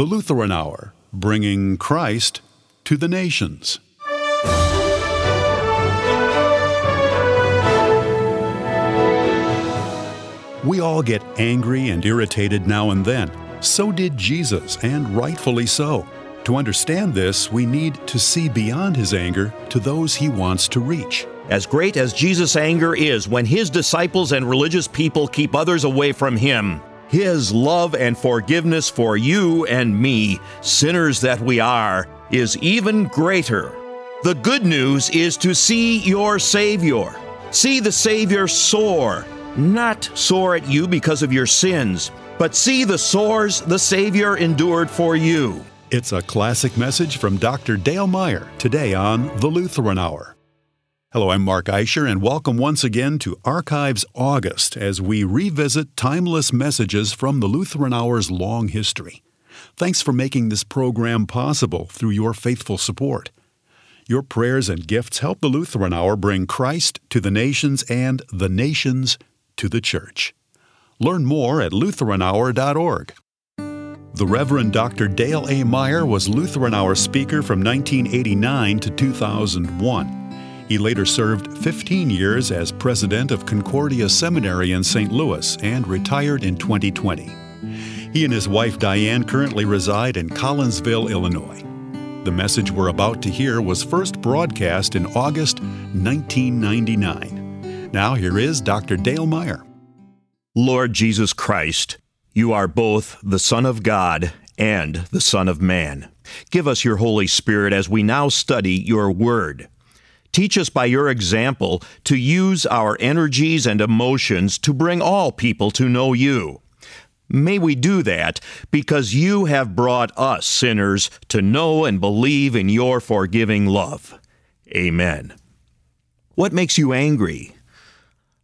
The Lutheran Hour, bringing Christ to the nations. We all get angry and irritated now and then. So did Jesus, and rightfully so. To understand this, we need to see beyond his anger to those he wants to reach. As great as Jesus' anger is when his disciples and religious people keep others away from him, his love and forgiveness for you and me, sinners that we are, is even greater. The good news is to see your Savior. See the Savior soar, not sore at you because of your sins, but see the sores the Savior endured for you. It's a classic message from Dr. Dale Meyer today on The Lutheran Hour. Hello, I'm Mark Eischer, and welcome once again to Archives August as we revisit timeless messages from the Lutheran Hour's long history. Thanks for making this program possible through your faithful support. Your prayers and gifts help the Lutheran Hour bring Christ to the nations and the nations to the church. Learn more at LutheranHour.org. The Reverend Dr. Dale A. Meyer was Lutheran Hour speaker from 1989 to 2001. He later served 15 years as president of Concordia Seminary in St. Louis and retired in 2020. He and his wife Diane currently reside in Collinsville, Illinois. The message we're about to hear was first broadcast in August 1999. Now, here is Dr. Dale Meyer. Lord Jesus Christ, you are both the Son of God and the Son of Man. Give us your Holy Spirit as we now study your Word. Teach us by your example to use our energies and emotions to bring all people to know you. May we do that because you have brought us sinners to know and believe in your forgiving love. Amen. What makes you angry?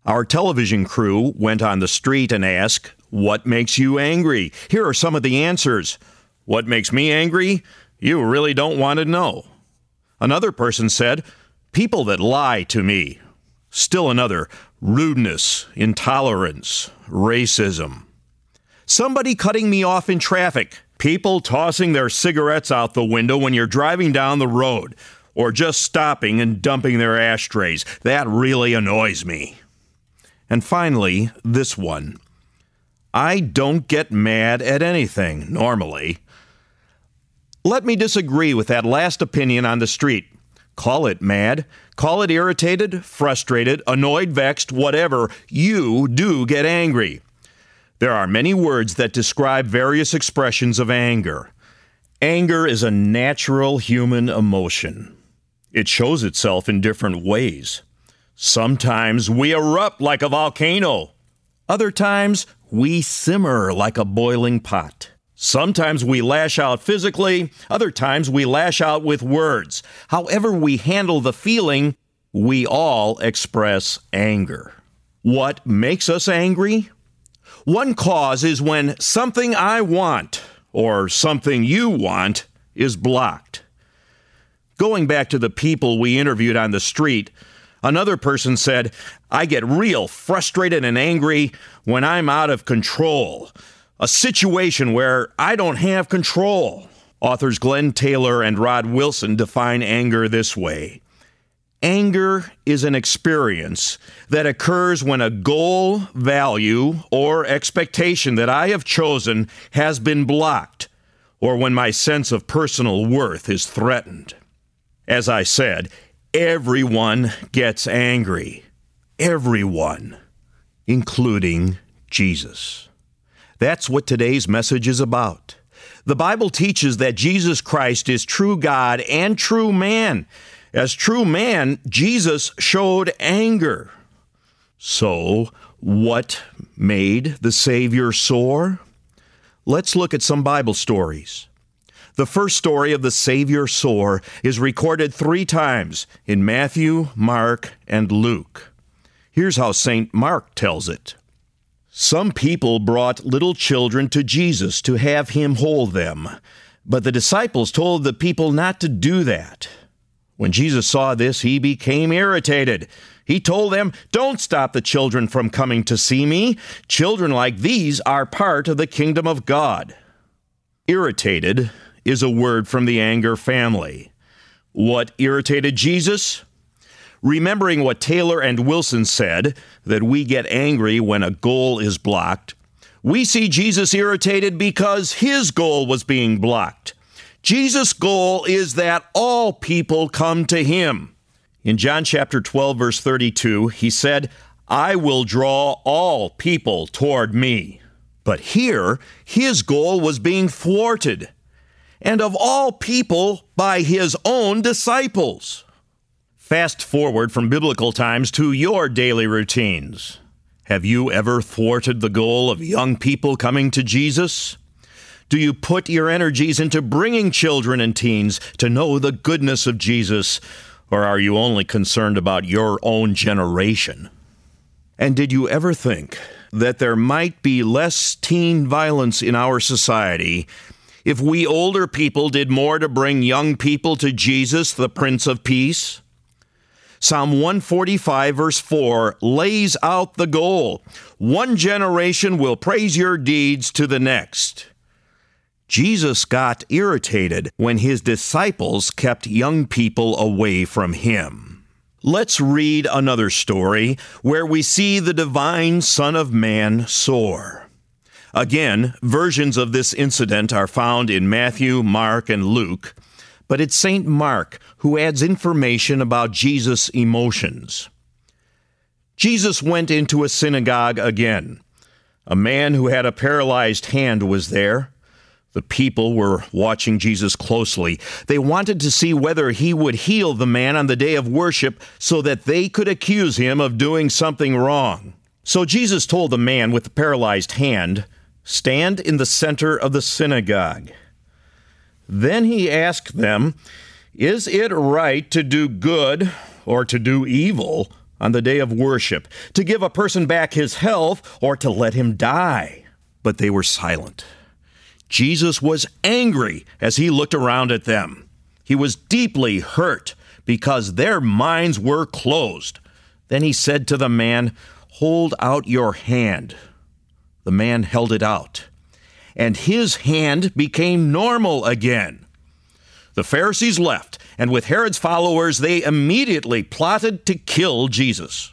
Our television crew went on the street and asked, What makes you angry? Here are some of the answers. What makes me angry? You really don't want to know. Another person said, People that lie to me. Still another, rudeness, intolerance, racism. Somebody cutting me off in traffic. People tossing their cigarettes out the window when you're driving down the road. Or just stopping and dumping their ashtrays. That really annoys me. And finally, this one. I don't get mad at anything, normally. Let me disagree with that last opinion on the street. Call it mad, call it irritated, frustrated, annoyed, vexed, whatever. You do get angry. There are many words that describe various expressions of anger. Anger is a natural human emotion. It shows itself in different ways. Sometimes we erupt like a volcano. Other times we simmer like a boiling pot. Sometimes we lash out physically, other times we lash out with words. However, we handle the feeling, we all express anger. What makes us angry? One cause is when something I want or something you want is blocked. Going back to the people we interviewed on the street, another person said, I get real frustrated and angry when I'm out of control a situation where I don't have control. Authors Glenn Taylor and Rod Wilson define anger this way Anger is an experience that occurs when a goal, value, or expectation that I have chosen has been blocked, or when my sense of personal worth is threatened. As I said, everyone gets angry. Everyone, including Jesus. That's what today's message is about. The Bible teaches that Jesus Christ is true God and true man. As true man, Jesus showed anger. So, what made the Savior sore? Let's look at some Bible stories. The first story of the Savior sore is recorded three times in Matthew, Mark, and Luke. Here's how St. Mark tells it. Some people brought little children to Jesus to have him hold them, but the disciples told the people not to do that. When Jesus saw this, he became irritated. He told them, Don't stop the children from coming to see me. Children like these are part of the kingdom of God. Irritated is a word from the anger family. What irritated Jesus? Remembering what Taylor and Wilson said, that we get angry when a goal is blocked, we see Jesus irritated because his goal was being blocked. Jesus' goal is that all people come to him. In John chapter 12, verse 32, he said, I will draw all people toward me. But here, his goal was being thwarted, and of all people, by his own disciples. Fast forward from biblical times to your daily routines. Have you ever thwarted the goal of young people coming to Jesus? Do you put your energies into bringing children and teens to know the goodness of Jesus, or are you only concerned about your own generation? And did you ever think that there might be less teen violence in our society if we older people did more to bring young people to Jesus, the Prince of Peace? Psalm 145, verse 4, lays out the goal. One generation will praise your deeds to the next. Jesus got irritated when his disciples kept young people away from him. Let's read another story where we see the divine Son of Man sore. Again, versions of this incident are found in Matthew, Mark, and Luke, but it's St. Mark who adds information about Jesus' emotions. Jesus went into a synagogue again. A man who had a paralyzed hand was there. The people were watching Jesus closely. They wanted to see whether he would heal the man on the day of worship so that they could accuse him of doing something wrong. So Jesus told the man with the paralyzed hand, Stand in the center of the synagogue. Then he asked them, Is it right to do good or to do evil on the day of worship, to give a person back his health or to let him die? But they were silent. Jesus was angry as he looked around at them. He was deeply hurt because their minds were closed. Then he said to the man, Hold out your hand. The man held it out, and his hand became normal again. The Pharisees left, and with Herod's followers, they immediately plotted to kill Jesus.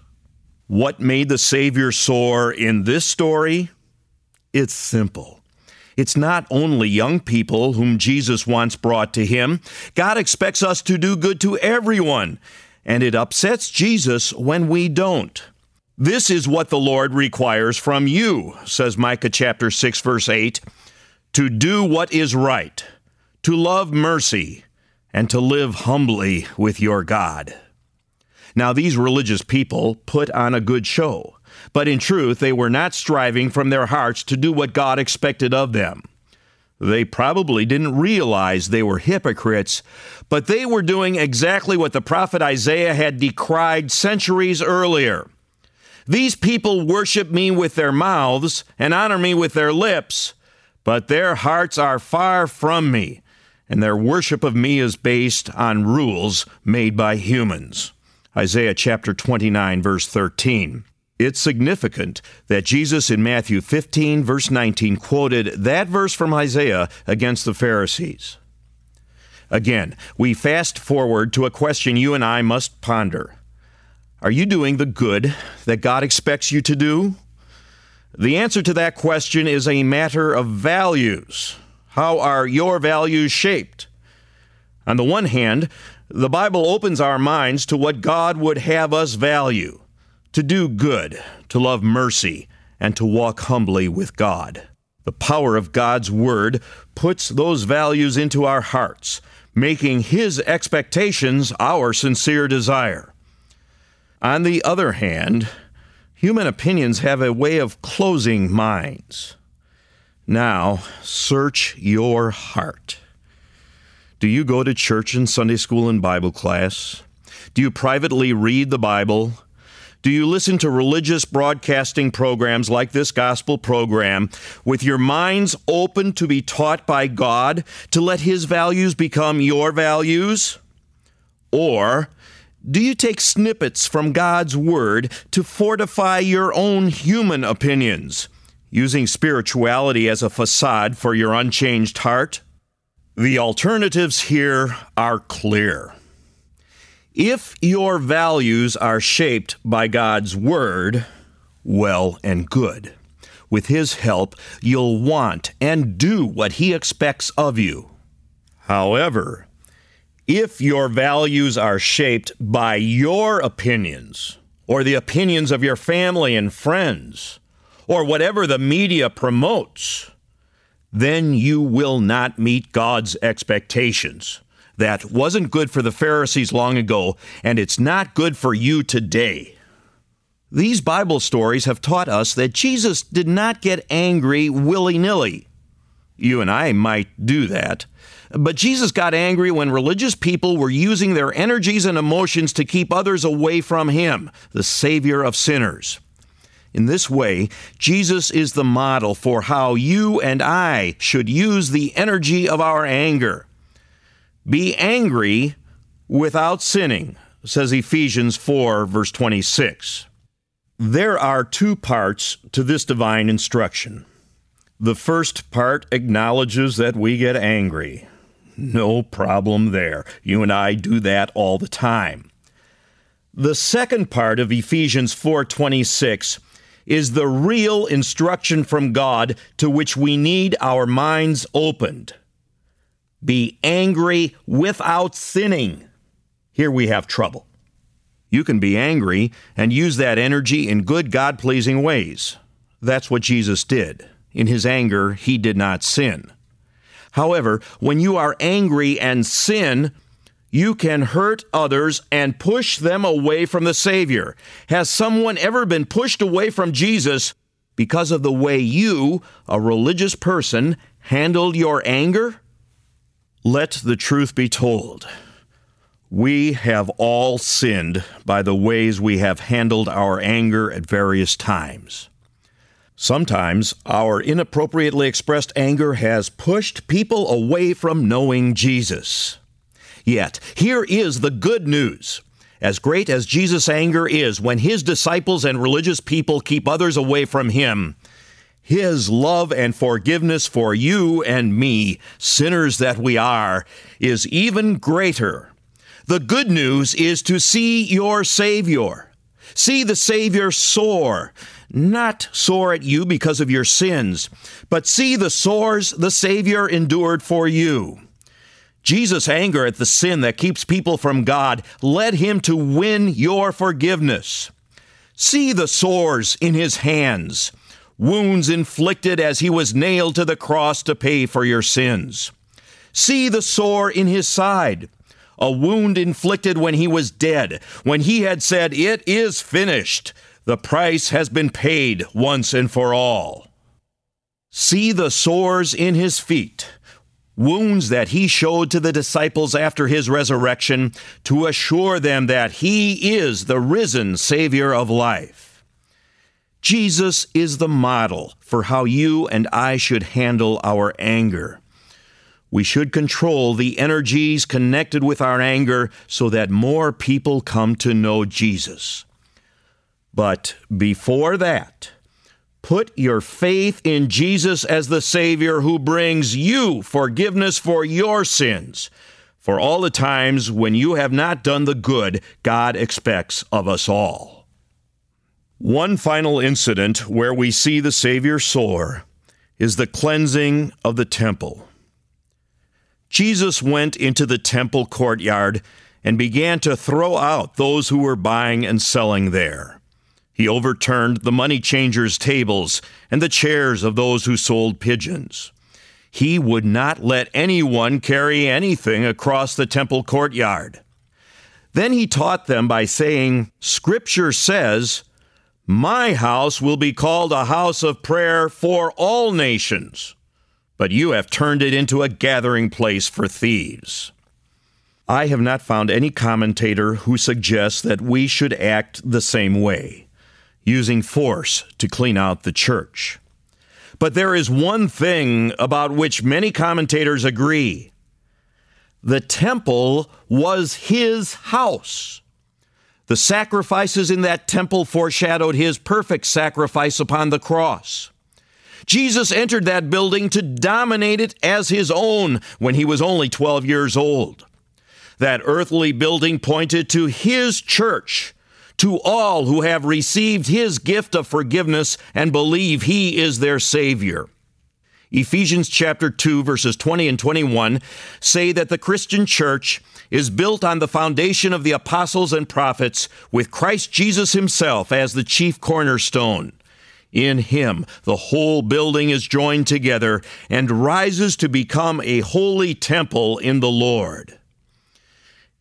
What made the Savior sore in this story? It's simple. It's not only young people whom Jesus once brought to him. God expects us to do good to everyone, and it upsets Jesus when we don't. This is what the Lord requires from you, says Micah chapter 6 verse 8, to do what is right, to love mercy, and to live humbly with your God. Now these religious people put on a good show. But in truth, they were not striving from their hearts to do what God expected of them. They probably didn't realize they were hypocrites, but they were doing exactly what the prophet Isaiah had decried centuries earlier. These people worship me with their mouths and honor me with their lips, but their hearts are far from me, and their worship of me is based on rules made by humans. Isaiah chapter 29, verse 13. It's significant that Jesus in Matthew 15, verse 19, quoted that verse from Isaiah against the Pharisees. Again, we fast forward to a question you and I must ponder Are you doing the good that God expects you to do? The answer to that question is a matter of values. How are your values shaped? On the one hand, the Bible opens our minds to what God would have us value to do good, to love mercy, and to walk humbly with God. The power of God's Word puts those values into our hearts, making His expectations our sincere desire. On the other hand, human opinions have a way of closing minds. Now, search your heart. Do you go to church and Sunday school and Bible class? Do you privately read the Bible? Do you listen to religious broadcasting programs like this gospel program with your minds open to be taught by God to let His values become your values? Or do you take snippets from God's Word to fortify your own human opinions? using spirituality as a facade for your unchanged heart? The alternatives here are clear. If your values are shaped by God's Word, well and good. With His help, you'll want and do what He expects of you. However, if your values are shaped by your opinions, or the opinions of your family and friends, or whatever the media promotes, then you will not meet God's expectations. That wasn't good for the Pharisees long ago, and it's not good for you today. These Bible stories have taught us that Jesus did not get angry willy nilly. You and I might do that. But Jesus got angry when religious people were using their energies and emotions to keep others away from Him, the Savior of sinners. In this way, Jesus is the model for how you and I should use the energy of our anger. Be angry without sinning, says Ephesians 4, verse 26. There are two parts to this divine instruction. The first part acknowledges that we get angry. No problem there. You and I do that all the time. The second part of Ephesians 4:26 is the real instruction from God to which we need our minds opened. Be angry without sinning. Here we have trouble. You can be angry and use that energy in good, God pleasing ways. That's what Jesus did. In his anger, he did not sin. However, when you are angry and sin, you can hurt others and push them away from the Savior. Has someone ever been pushed away from Jesus because of the way you, a religious person, handled your anger? Let the truth be told. We have all sinned by the ways we have handled our anger at various times. Sometimes our inappropriately expressed anger has pushed people away from knowing Jesus. Yet, here is the good news. As great as Jesus' anger is when his disciples and religious people keep others away from him, his love and forgiveness for you and me, sinners that we are, is even greater. The good news is to see your Savior. See the Savior soar, not sore at you because of your sins, but see the sores the Savior endured for you. Jesus' anger at the sin that keeps people from God led him to win your forgiveness. See the sores in his hands, wounds inflicted as he was nailed to the cross to pay for your sins. See the sore in his side, a wound inflicted when he was dead, when he had said, It is finished. The price has been paid once and for all. See the sores in his feet wounds that he showed to the disciples after his resurrection to assure them that he is the risen Savior of life. Jesus is the model for how you and I should handle our anger. We should control the energies connected with our anger so that more people come to know Jesus. But before that, Put your faith in Jesus as the Savior who brings you forgiveness for your sins, for all the times when you have not done the good God expects of us all. One final incident where we see the Savior sore is the cleansing of the temple. Jesus went into the temple courtyard and began to throw out those who were buying and selling there. He overturned the money changers' tables and the chairs of those who sold pigeons. He would not let anyone carry anything across the temple courtyard. Then he taught them by saying, Scripture says, My house will be called a house of prayer for all nations, but you have turned it into a gathering place for thieves. I have not found any commentator who suggests that we should act the same way using force to clean out the church. But there is one thing about which many commentators agree the temple was his house. The sacrifices in that temple foreshadowed his perfect sacrifice upon the cross. Jesus entered that building to dominate it as his own when he was only 12 years old. That earthly building pointed to his church, to all who have received his gift of forgiveness and believe he is their Savior. Ephesians chapter 2 verses 20 and 21 say that the Christian church is built on the foundation of the apostles and prophets with Christ Jesus himself as the chief cornerstone. In him, the whole building is joined together and rises to become a holy temple in the Lord.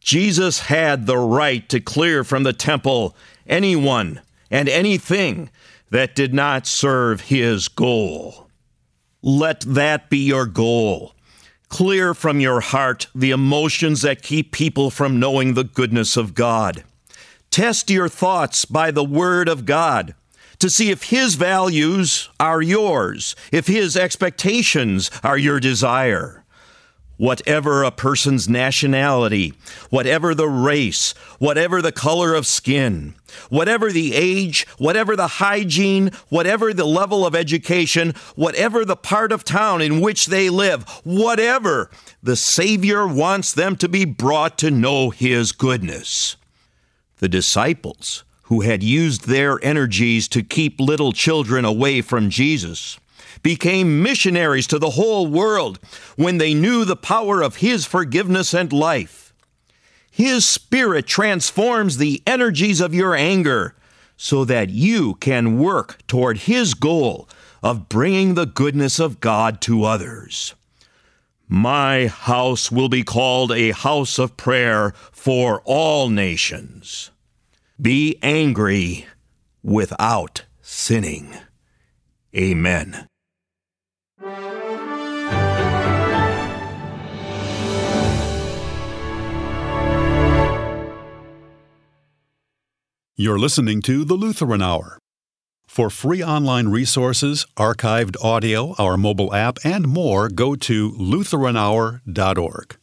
Jesus had the right to clear from the temple anyone and anything that did not serve his goal. Let that be your goal. Clear from your heart the emotions that keep people from knowing the goodness of God. Test your thoughts by the Word of God to see if His values are yours, if His expectations are your desire whatever a person's nationality, whatever the race, whatever the color of skin, whatever the age, whatever the hygiene, whatever the level of education, whatever the part of town in which they live, whatever, the Savior wants them to be brought to know His goodness. The disciples, who had used their energies to keep little children away from Jesus, became missionaries to the whole world when they knew the power of His forgiveness and life. His Spirit transforms the energies of your anger so that you can work toward His goal of bringing the goodness of God to others. My house will be called a house of prayer for all nations. Be angry without sinning. Amen. You're listening to the Lutheran Hour. For free online resources, archived audio, our mobile app, and more, go to LutheranHour.org.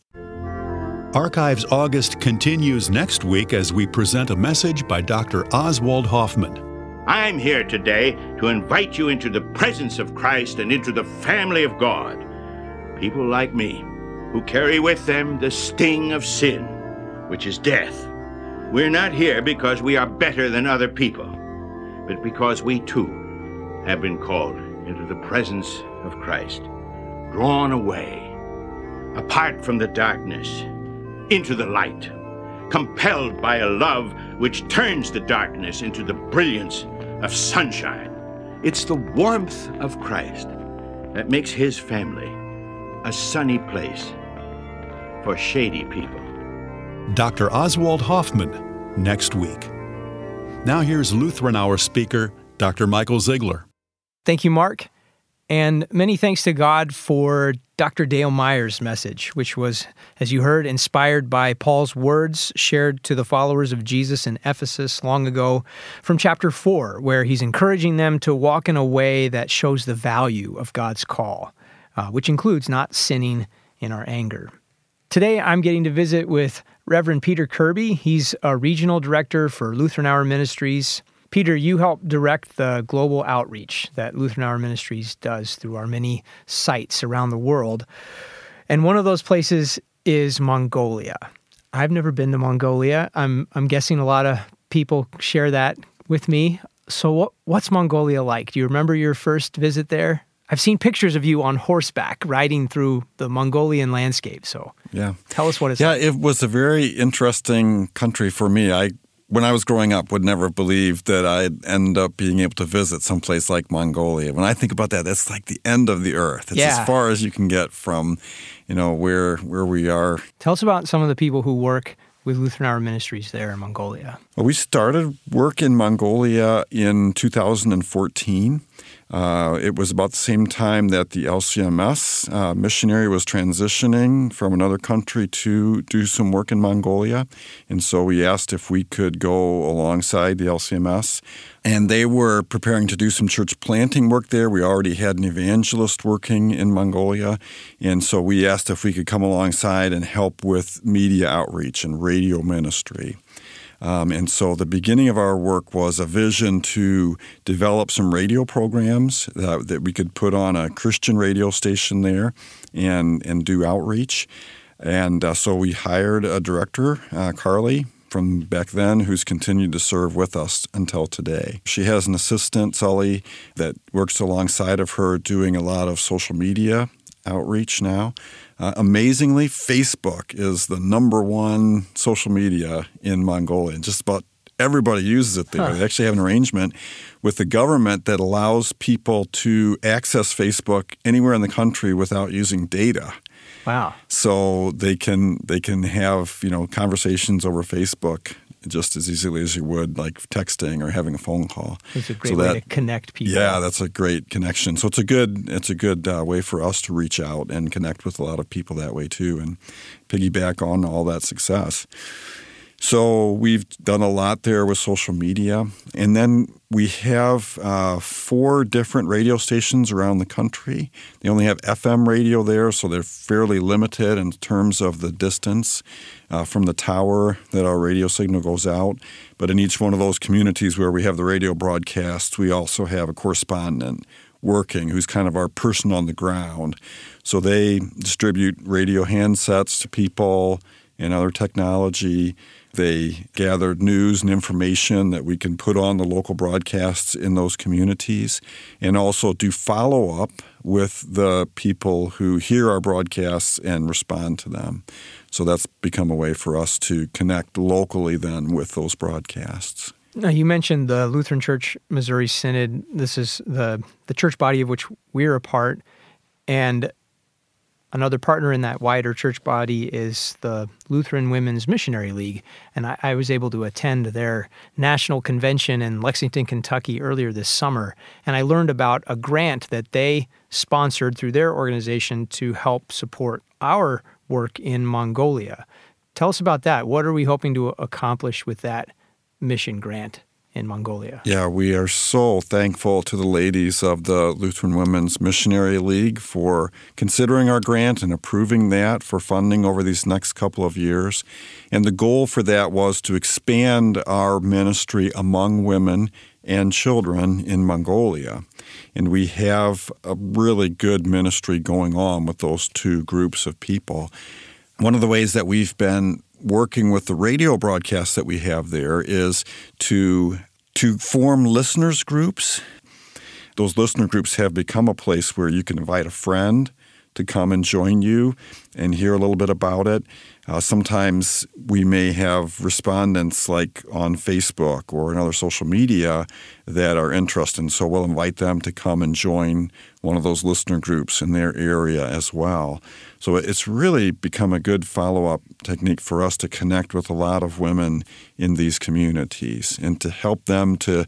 Archives August continues next week as we present a message by Dr. Oswald Hoffmann. I'm here today to invite you into the presence of Christ and into the family of God. People like me, who carry with them the sting of sin, which is death. We're not here because we are better than other people, but because we too have been called into the presence of Christ, drawn away, apart from the darkness, into the light, compelled by a love which turns the darkness into the brilliance of sunshine. It's the warmth of Christ that makes his family a sunny place for shady people. Dr. Oswald Hoffmann next week. Now here's Lutheran Hour speaker, Dr. Michael Zeigler. Thank you, Mark. And many thanks to God for Dr. Dale Meyer's message, which was, as you heard, inspired by Paul's words shared to the followers of Jesus in Ephesus long ago from chapter 4, where he's encouraging them to walk in a way that shows the value of God's call, uh, which includes not sinning in our anger. Today, I'm getting to visit with Reverend Peter Kirby. He's a regional director for Lutheran Hour Ministries. Peter, you help direct the global outreach that Lutheran Hour Ministries does through our many sites around the world. And one of those places is Mongolia. I've never been to Mongolia. I'm I'm guessing a lot of people share that with me. So what what's Mongolia like? Do you remember your first visit there? I've seen pictures of you on horseback riding through the Mongolian landscape. So, yeah, tell us what it's yeah, like. it was a very interesting country for me. I, when I was growing up, would never believe that I'd end up being able to visit someplace like Mongolia. When I think about that, that's like the end of the earth. It's Yeah. as far as you can get from, you know, where where we are. Tell us about some of the people who work with Lutheran Hour Ministries there in Mongolia. Well, we started work in Mongolia in 2014. Uh, it was about the same time that the LCMS uh, missionary was transitioning from another country to do some work in Mongolia. And so we asked if we could go alongside the LCMS. And they were preparing to do some church planting work there. We already had an evangelist working in Mongolia. And so we asked if we could come alongside and help with media outreach and radio ministry. Um, and so the beginning of our work was a vision to develop some radio programs that, that we could put on a Christian radio station there and, and do outreach. And uh, so we hired a director, uh, Carly, from back then who's continued to serve with us until today. She has an assistant, Sully, that works alongside of her doing a lot of social media outreach now. Uh, amazingly, Facebook is the number one social media in Mongolia. And just about everybody uses it there. Huh. They actually have an arrangement with the government that allows people to access Facebook anywhere in the country without using data. Wow. So they can they can have, you know, conversations over Facebook just as easily as you would like texting or having a phone call. It's a great so way that, to connect people. Yeah, that's a great connection. So it's a good it's a good uh, way for us to reach out and connect with a lot of people that way too, and piggyback on all that success. So we've done a lot there with social media. And then we have uh, four different radio stations around the country. They only have FM radio there, so they're fairly limited in terms of the distance uh, from the tower that our radio signal goes out. But in each one of those communities where we have the radio broadcasts, we also have a correspondent working who's kind of our person on the ground. So they distribute radio handsets to people and other technology they gather news and information that we can put on the local broadcasts in those communities and also do follow up with the people who hear our broadcasts and respond to them. So that's become a way for us to connect locally then with those broadcasts. Now you mentioned the Lutheran Church Missouri Synod. This is the the church body of which we're a part, and Another partner in that wider church body is the Lutheran Women's Missionary League, and I, I, was able to attend their national convention in Lexington, Kentucky earlier this summer. And I learned about a grant that they sponsored through their organization to help support our work in Mongolia. Tell us about that. What are we hoping to accomplish with that mission grant? in Mongolia. Yeah, we are so thankful to the ladies of the Lutheran Women's Missionary League for considering our grant and approving that for funding over these next couple of years. And the goal for that was to expand our ministry among women and children in Mongolia. And we have a really good ministry going on with those two groups of people. One of the ways that we've been working with the radio broadcasts that we have there is to to form listeners groups. Those listener groups have become a place where you can invite a friend to come and join you and hear a little bit about it. Uh, sometimes we may have respondents like on Facebook or in other social media that are interested, so we'll invite them to come and join one of those listener groups in their area as well. So it's really become a good follow up technique for us to connect with a lot of women in these communities and to help them to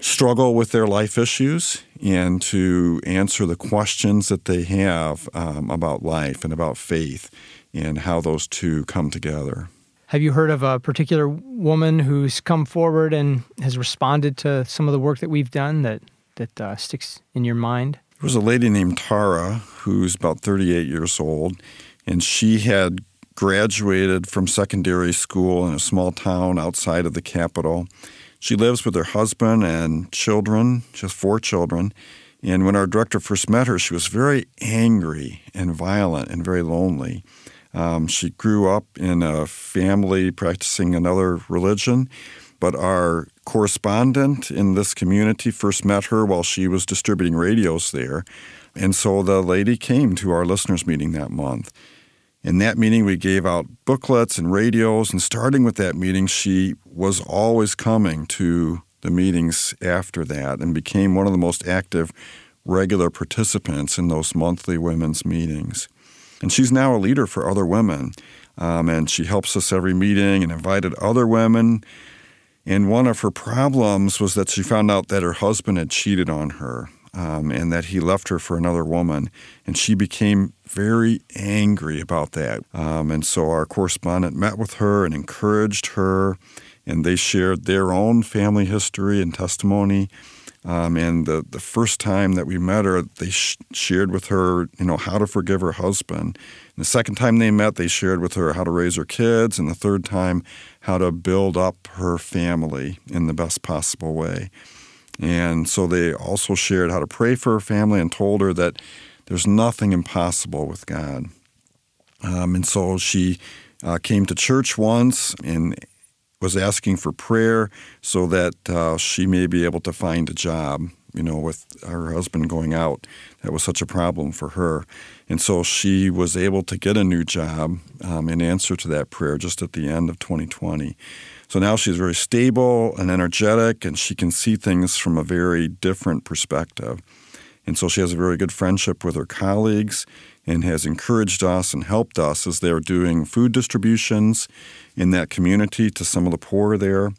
struggle with their life issues and to answer the questions that they have um, about life and about faith and how those two come together. Have you heard of a particular woman who's come forward and has responded to some of the work that we've done that that uh, sticks in your mind? There was a lady named Tara who's about 38 years old, and she had graduated from secondary school in a small town outside of the capital. She lives with her husband and children, just four children. And when our director first met her, she was very angry and violent and very lonely. Um, she grew up in a family practicing another religion, but our correspondent in this community first met her while she was distributing radios there. And so the lady came to our listeners' meeting that month. In that meeting, we gave out booklets and radios, and starting with that meeting, she was always coming to the meetings after that and became one of the most active regular participants in those monthly women's meetings. And she's now a leader for other women. Um, and she helps us every meeting and invited other women. And one of her problems was that she found out that her husband had cheated on her um, and that he left her for another woman. And she became very angry about that. Um, and so our correspondent met with her and encouraged her, and they shared their own family history and testimony. Um, and the, the first time that we met her, they sh- shared with her, you know, how to forgive her husband. And the second time they met, they shared with her how to raise her kids. And the third time, how to build up her family in the best possible way. And so they also shared how to pray for her family and told her that there's nothing impossible with God. Um, and so she uh, came to church once and was asking for prayer so that uh, she may be able to find a job. You know, with her husband going out, that was such a problem for her. And so she was able to get a new job um, in answer to that prayer just at the end of 2020. So now she's very stable and energetic, and she can see things from a very different perspective. And so she has a very good friendship with her colleagues and has encouraged us and helped us as they're doing food distributions in that community to some of the poor there.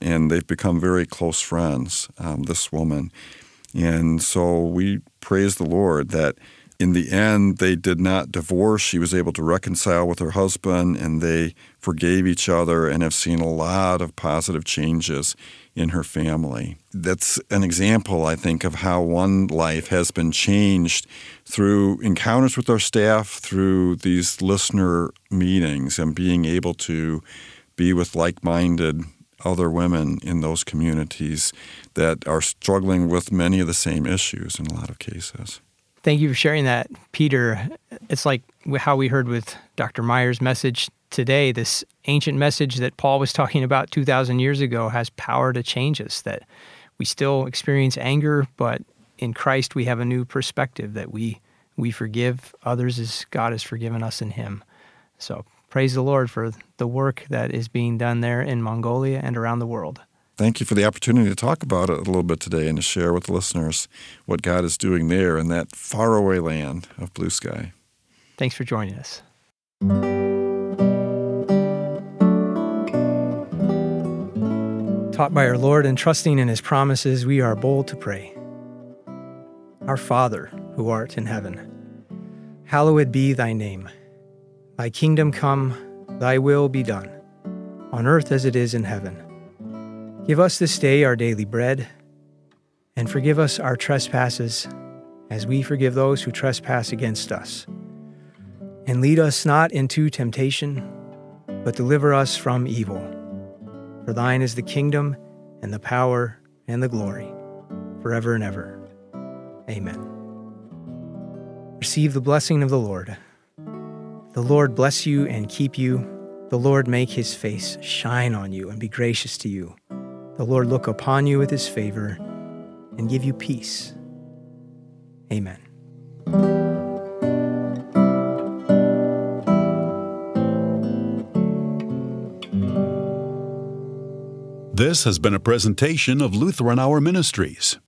And they've become very close friends, um, this woman. And so we praise the Lord that in the end, they did not divorce. She was able to reconcile with her husband and they forgave each other and have seen a lot of positive changes in her family. That's an example, I think, of how one life has been changed through encounters with our staff, through these listener meetings, and being able to be with like minded other women in those communities that are struggling with many of the same issues in a lot of cases. Thank you for sharing that, Peter. It's like how we heard with Dr. Meyer's message today. This ancient message that Paul was talking about 2,000 years ago has power to change us, that we still experience anger, but in Christ we have a new perspective that we, we forgive others as God has forgiven us in Him. So praise the Lord for the work that is being done there in Mongolia and around the world. Thank you for the opportunity to talk about it a little bit today and to share with the listeners what God is doing there in that faraway land of blue sky. Thanks for joining us. Taught by our Lord and trusting in his promises, we are bold to pray. Our Father, who art in heaven, hallowed be thy name. Thy kingdom come, thy will be done, on earth as it is in heaven. Give us this day our daily bread, and forgive us our trespasses, as we forgive those who trespass against us. And lead us not into temptation, but deliver us from evil. For thine is the kingdom, and the power, and the glory, forever and ever. Amen. Receive the blessing of the Lord. The Lord bless you and keep you. The Lord make his face shine on you and be gracious to you. The Lord look upon you with his favor and give you peace. Amen. This has been a presentation of Lutheran Hour Ministries.